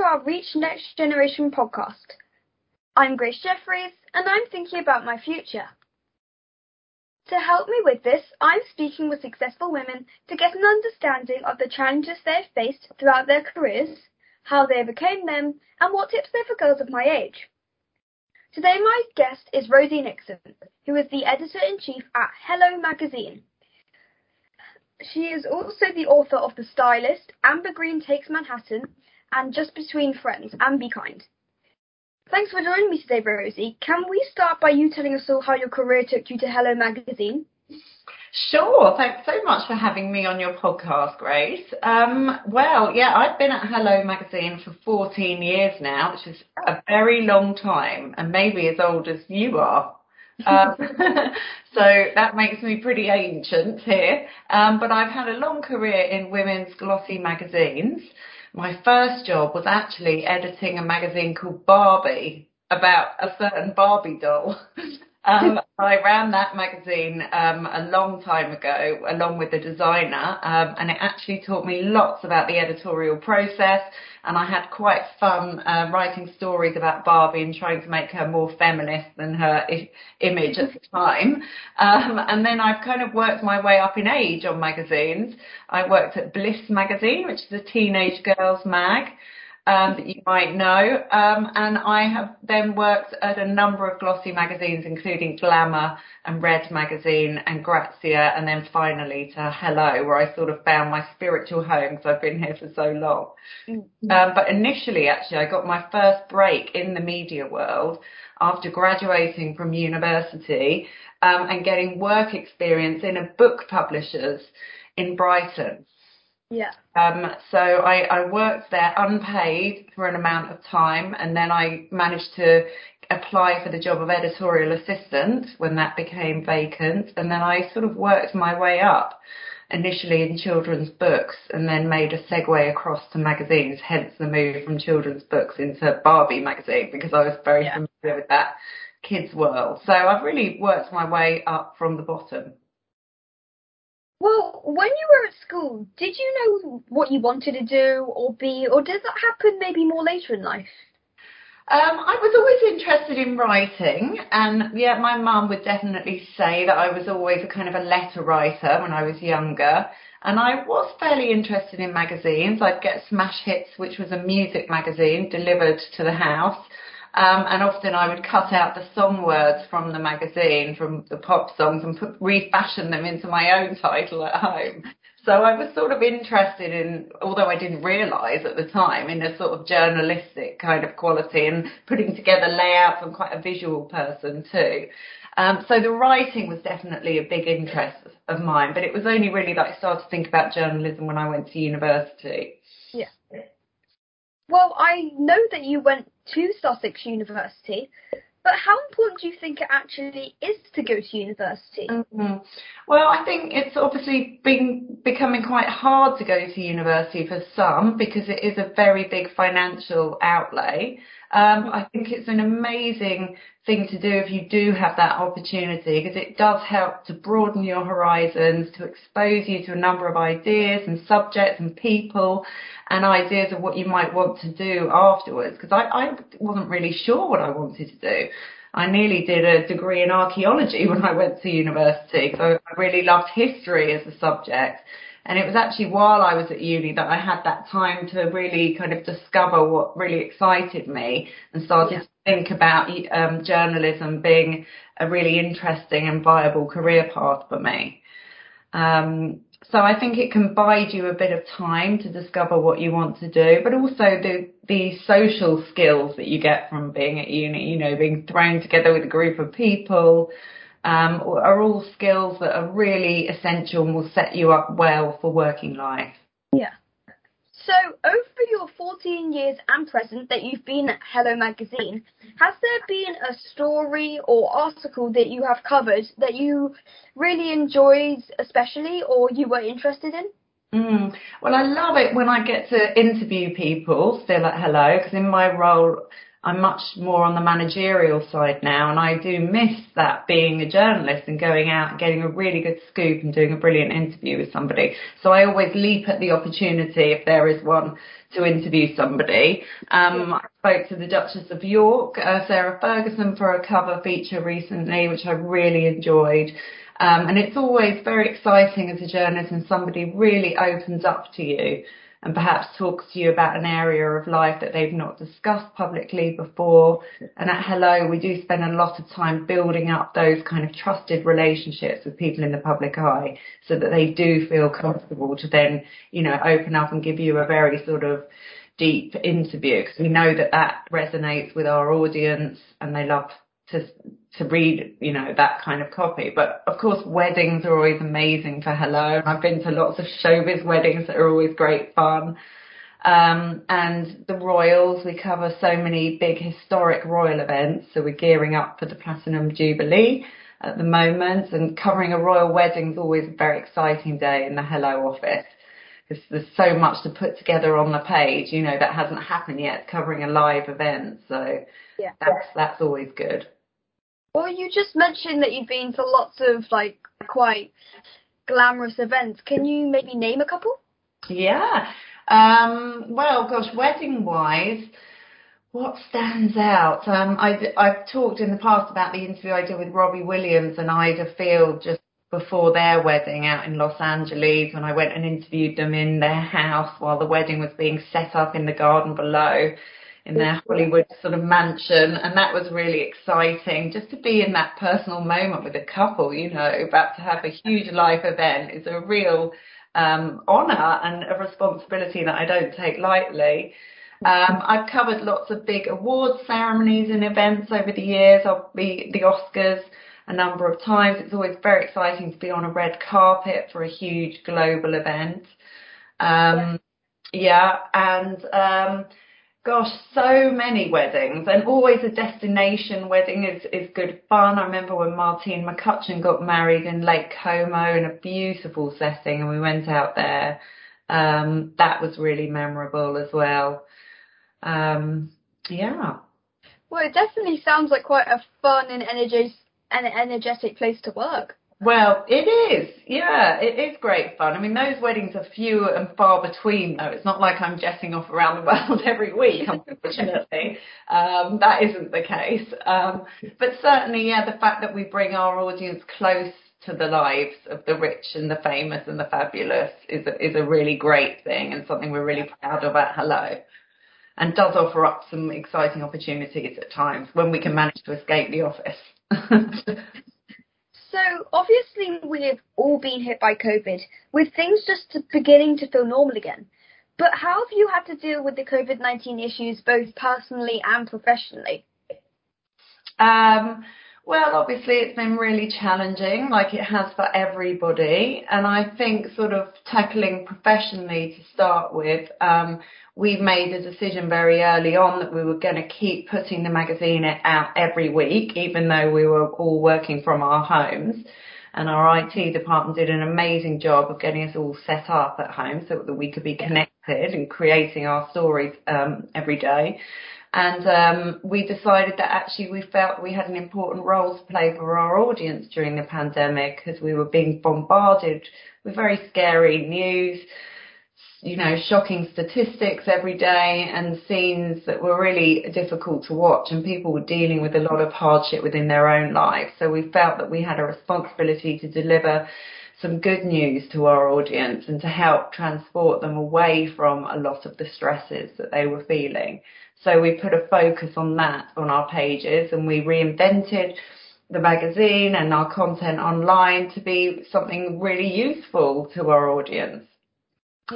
to our Reach Next Generation podcast. I'm Grace Jeffries, and I'm thinking about my future. To help me with this, I'm speaking with successful women to get an understanding of the challenges they've faced throughout their careers, how they overcame them, and what tips they've for girls of my age. Today my guest is Rosie Nixon, who is the editor-in-chief at Hello Magazine. She is also the author of The Stylist, Amber Green Takes Manhattan, and Just Between Friends, and Be Kind. Thanks for joining me today, Rosie. Can we start by you telling us all how your career took you to Hello Magazine? Sure. Thanks so much for having me on your podcast, Grace. Um, well, yeah, I've been at Hello Magazine for 14 years now, which is a very long time and maybe as old as you are. Um, so that makes me pretty ancient here. Um, but I've had a long career in women's glossy magazines. My first job was actually editing a magazine called Barbie about a certain Barbie doll. Um, I ran that magazine um, a long time ago, along with the designer, um, and it actually taught me lots about the editorial process. And I had quite fun uh, writing stories about Barbie and trying to make her more feminist than her I- image at the time. Um, and then I've kind of worked my way up in age on magazines. I worked at Bliss magazine, which is a teenage girls mag um, that you might know. Um, and I have then worked at a number of glossy magazines, including Glamour and Red magazine and Grazia, and then finally to Hello, where I sort of found my spiritual home because I've been here for so long. Mm-hmm. Um, but initially, actually, I got my first break in the media world after graduating from university um, and getting work experience in a book publishers in Brighton. Yeah. Um, so I, I worked there unpaid for an amount of time, and then I managed to apply for the job of editorial assistant when that became vacant, and then I sort of worked my way up initially in children's books and then made a segue across to magazines, hence the move from children's books into Barbie magazine because I was very yeah. familiar with that kids world. So I've really worked my way up from the bottom. Well, when you were at school, did you know what you wanted to do or be, or did that happen maybe more later in life? Um, I was always interested in writing, and yeah, my mum would definitely say that I was always a kind of a letter writer when I was younger. And I was fairly interested in magazines. I'd get Smash Hits, which was a music magazine, delivered to the house. Um, and often I would cut out the song words from the magazine, from the pop songs, and put, refashion them into my own title at home. So I was sort of interested in, although I didn't realise at the time, in a sort of journalistic kind of quality and putting together layouts. I'm quite a visual person too. Um, so the writing was definitely a big interest of mine, but it was only really that I started to think about journalism when I went to university. Well, I know that you went to Sussex University, but how important do you think it actually is to go to university? Mm-hmm. Well, I think it's obviously been becoming quite hard to go to university for some because it is a very big financial outlay. Um, I think it's an amazing thing to do if you do have that opportunity because it does help to broaden your horizons, to expose you to a number of ideas and subjects and people and ideas of what you might want to do afterwards because I, I wasn't really sure what I wanted to do. I nearly did a degree in archaeology when I went to university, so I really loved history as a subject. And it was actually while I was at uni that I had that time to really kind of discover what really excited me and started yeah. to think about um, journalism being a really interesting and viable career path for me. Um, so I think it can bide you a bit of time to discover what you want to do, but also the the social skills that you get from being at uni, you know, being thrown together with a group of people, um, are all skills that are really essential and will set you up well for working life. Yeah. So, over your 14 years and present that you've been at Hello Magazine, has there been a story or article that you have covered that you really enjoyed, especially, or you were interested in? Mm. Well, I love it when I get to interview people still at Hello, because in my role I'm much more on the managerial side now, and I do miss that being a journalist and going out and getting a really good scoop and doing a brilliant interview with somebody. So I always leap at the opportunity if there is one to interview somebody. Um, I spoke to the Duchess of York, uh, Sarah Ferguson, for a cover feature recently, which I really enjoyed. Um, and it's always very exciting as a journalist and somebody really opens up to you and perhaps talks to you about an area of life that they've not discussed publicly before. And at Hello, we do spend a lot of time building up those kind of trusted relationships with people in the public eye so that they do feel comfortable to then, you know, open up and give you a very sort of deep interview because we know that that resonates with our audience and they love to to read, you know, that kind of copy. But of course, weddings are always amazing for Hello. I've been to lots of showbiz weddings that are always great fun. Um, and the royals, we cover so many big historic royal events. So we're gearing up for the Platinum Jubilee at the moment and covering a royal wedding is always a very exciting day in the Hello office because there's so much to put together on the page, you know, that hasn't happened yet, covering a live event. So yeah. that's, that's always good. Well, you just mentioned that you've been to lots of like quite glamorous events. Can you maybe name a couple? Yeah. Um, well, gosh, wedding wise, what stands out? Um, I, I've talked in the past about the interview I did with Robbie Williams and Ayda Field just before their wedding out in Los Angeles when I went and interviewed them in their house while the wedding was being set up in the garden below in their Hollywood sort of mansion, and that was really exciting. Just to be in that personal moment with a couple, you know, about to have a huge life event is a real um, honour and a responsibility that I don't take lightly. Um, I've covered lots of big award ceremonies and events over the years. I'll be the Oscars a number of times. It's always very exciting to be on a red carpet for a huge global event. Um, yeah, and um, gosh, so many weddings and always a destination wedding is, is good fun. I remember when Martine McCutcheon got married in Lake Como in a beautiful setting and we went out there. Um, that was really memorable as well. Um, yeah. Well, it definitely sounds like quite a fun and energetic place to work. Well, it is. Yeah, it is great fun. I mean, those weddings are few and far between, though. It's not like I'm jetting off around the world every week, unfortunately. um, that isn't the case. Um, but certainly, yeah, the fact that we bring our audience close to the lives of the rich and the famous and the fabulous is a, is a really great thing and something we're really proud of at Hello. And does offer up some exciting opportunities at times when we can manage to escape the office. So obviously we've all been hit by COVID, with things just beginning to feel normal again. But how have you had to deal with the COVID 19 issues both personally and professionally? Um, well, obviously it's been really challenging, like it has for everybody. And I think sort of tackling professionally to start with, um, we made a decision very early on that we were going to keep putting the magazine out every week, even though we were all working from our homes. And our IT department did an amazing job of getting us all set up at home so that we could be connected and creating our stories um, every day. And um, we decided that actually we felt we had an important role to play for our audience during the pandemic because we were being bombarded with very scary news you know, shocking statistics every day and scenes that were really difficult to watch and people were dealing with a lot of hardship within their own lives. So we felt that we had a responsibility to deliver some good news to our audience and to help transport them away from a lot of the stresses that they were feeling. So we put a focus on that on our pages and we reinvented the magazine and our content online to be something really useful to our audience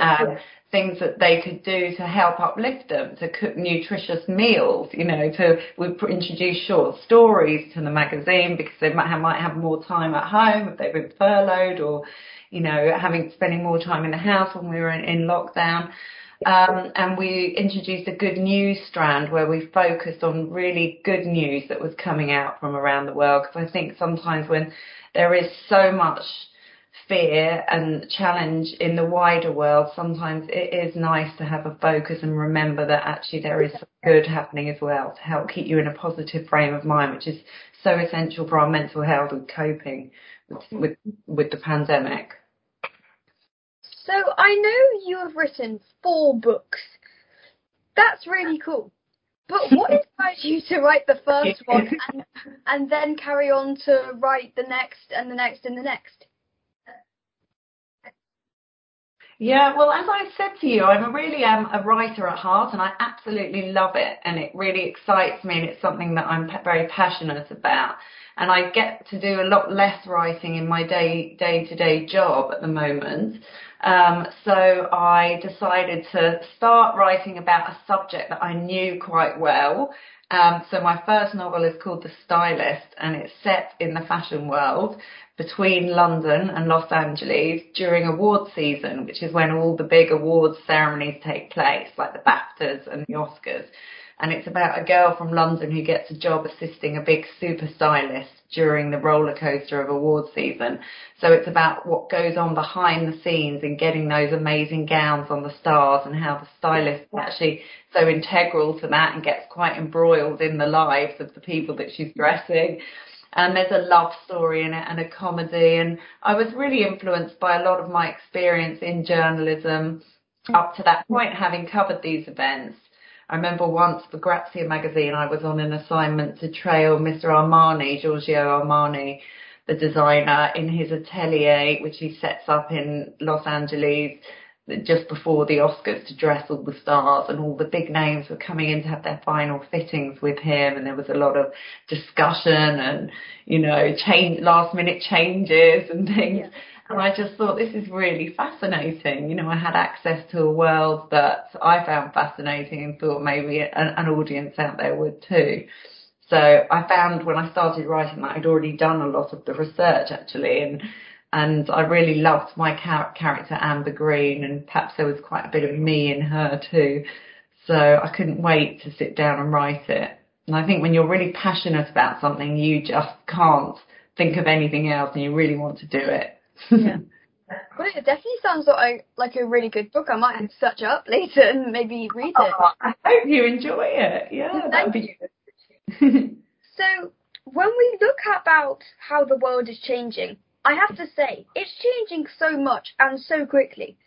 um, things that they could do to help uplift them, to cook nutritious meals, you know, to we introduce short stories to the magazine because they might have, might have more time at home if they've been furloughed or, you know, having spending more time in the house when we were in, in lockdown. Um, and we introduced a good news strand where we focused on really good news that was coming out from around the world because I think sometimes when there is so much fear and challenge in the wider world, sometimes it is nice to have a focus and remember that actually there is good happening as well to help keep you in a positive frame of mind, which is so essential for our mental health and coping with, with, with the pandemic. So I know you have written four books. That's really cool. But what inspired you to write the first one and, and then carry on to write the next and the next and the next? Yeah, well, as I said to you, I'm really am a writer at heart, and I absolutely love it, and it really excites me, and it's something that I'm very passionate about. And I get to do a lot less writing in my day day to day job at the moment. Um, so I decided to start writing about a subject that I knew quite well. Um, so my first novel is called The Stylist, and it's set in the fashion world between London and Los Angeles during award season, which is when all the big awards ceremonies take place, like the BAFTAs and the Oscars. And it's about a girl from London who gets a job assisting a big super stylist during the roller coaster of award season. So it's about what goes on behind the scenes and getting those amazing gowns on the stars and how the stylist is actually so integral to that and gets quite embroiled in the lives of the people that she's dressing and there's a love story in it and a comedy. And I was really influenced by a lot of my experience in journalism up to that point, having covered these events. I remember once for Grazia magazine, I was on an assignment to trail Mr. Armani, Giorgio Armani, the designer, in his atelier, which he sets up in Los Angeles just before the Oscars to dress all the stars and all the big names were coming in to have their final fittings with him and there was a lot of discussion and you know change last minute changes and things yeah. And I just thought this is really fascinating you know I had access to a world that I found fascinating and thought maybe an, an audience out there would too so I found when I started writing that I'd already done a lot of the research actually and and I really loved my char- character Amber Green, and perhaps there was quite a bit of me in her too. So I couldn't wait to sit down and write it. And I think when you're really passionate about something, you just can't think of anything else, and you really want to do it. Yeah. Well, it definitely sounds like like a really good book. I might have to search up later and maybe read it. Oh, I hope you enjoy it. Yeah, that'd be good. so, when we look about how the world is changing, I have to say, it's changing so much and so quickly.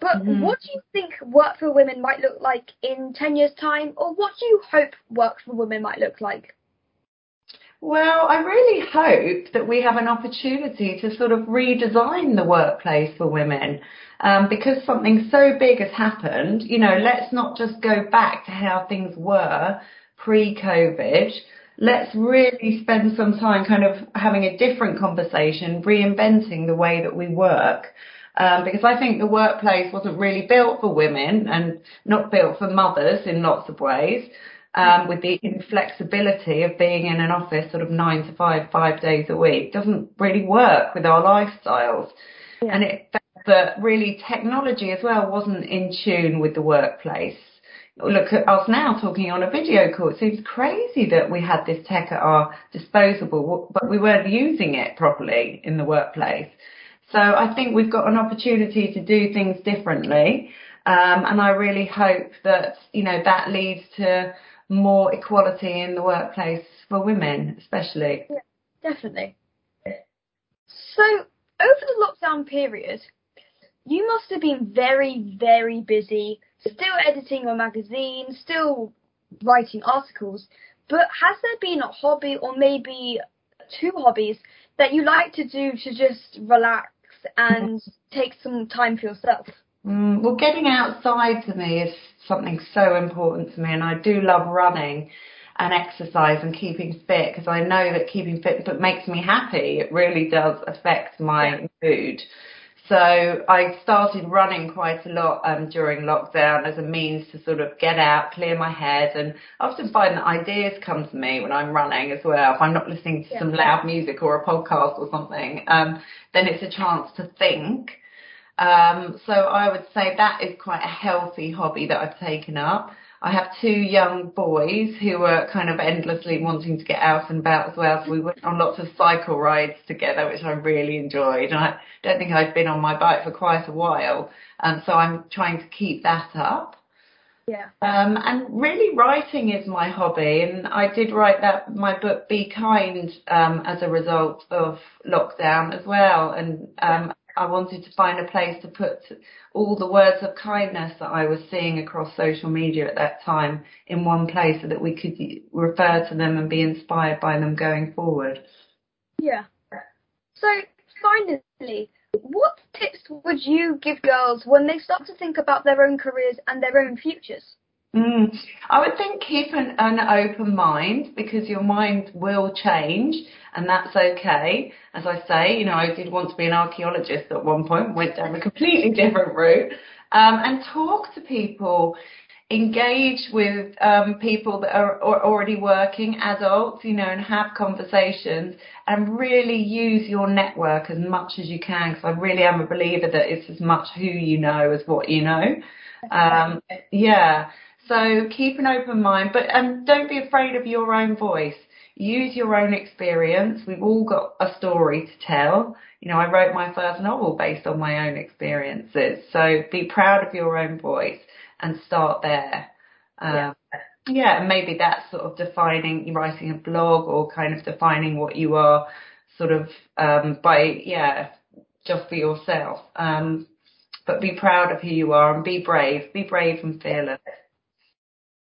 But mm-hmm. what do you think work for women might look like in 10 years' time, or what do you hope work for women might look like? Well, I really hope that we have an opportunity to sort of redesign the workplace for women. Um, because something so big has happened, you know, let's not just go back to how things were pre-COVID let's really spend some time kind of having a different conversation, reinventing the way that we work. Um, because I think the workplace wasn't really built for women and not built for mothers in lots of ways. Um, with the inflexibility of being in an office sort of nine to five, five days a week doesn't really work with our lifestyles. Yeah. And it that really technology as well wasn't in tune with the workplace look at us now talking on a video call. It seems crazy that we had this tech at our disposal, but we weren't using it properly in the workplace. So I think we've got an opportunity to do things differently. Um, and I really hope that, you know, that leads to more equality in the workplace for women, especially. Yeah, definitely. So over the lockdown period, you must have been very, very busy still editing your magazine, still writing articles, but has there been a hobby or maybe two hobbies that you like to do to just relax and take some time for yourself? Mm, well, getting outside to me is something so important to me, and I do love running and exercise and keeping fit because I know that keeping fit but makes me happy. It really does affect my mood. So I started running quite a lot um, during lockdown as a means to sort of get out, clear my head, and I often find that ideas come to me when I'm running as well. If I'm not listening to yeah. some loud music or a podcast or something, um, then it's a chance to think. Um, so I would say that is quite a healthy hobby that I've taken up. I have two young boys who are kind of endlessly wanting to get out and about as well. So we went on lots of cycle rides together, which I really enjoyed. And I don't think I'd been on my bike for quite a while. And so I'm trying to keep that up. Yeah. Um, and really writing is my hobby and I did write that, my book Be Kind, um, as a result of lockdown as well. And, um, I wanted to find a place to put all the words of kindness that I was seeing across social media at that time in one place so that we could refer to them and be inspired by them going forward. Yeah. So finally, what tips would you give girls when they start to think about their own careers and their own futures? Mm. I would think keep an, an open mind because your mind will change and that's okay. As I say, you know, I did want to be an archaeologist at one point, went down a completely different route, um, and talk to people, engage with um, people that are, are already working, adults, you know, and have conversations and really use your network as much as you can because I really am a believer that it's as much who you know as what you know. Um, yeah. So keep an open mind, but um, don't be afraid of your own voice. Use your own experience. We've all got a story to tell. You know, I wrote my first novel based on my own experiences. So be proud of your own voice and start there. Um, yeah. yeah, and maybe that's sort of defining, writing a blog or kind of defining what you are sort of um, by, yeah, just for yourself. Um, but be proud of who you are and be brave. Be brave and fearless.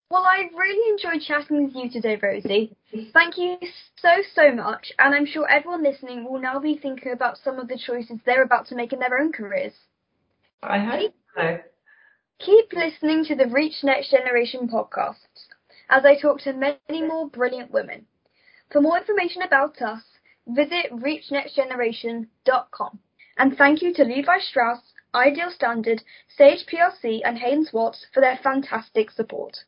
Well, I really enjoyed chatting with you today, Rosie. Thank you so, so much, and I'm sure everyone listening will now be thinking about some of the choices they're about to make in their own careers. I hope so. Keep listening to the Reach Next Generation podcasts as I talk to many more brilliant women. For more information about us, visit reachnextgeneration.com. And thank you to Levi Strauss, Ideal Standard, Sage PLC, and Haines Watts for their fantastic support.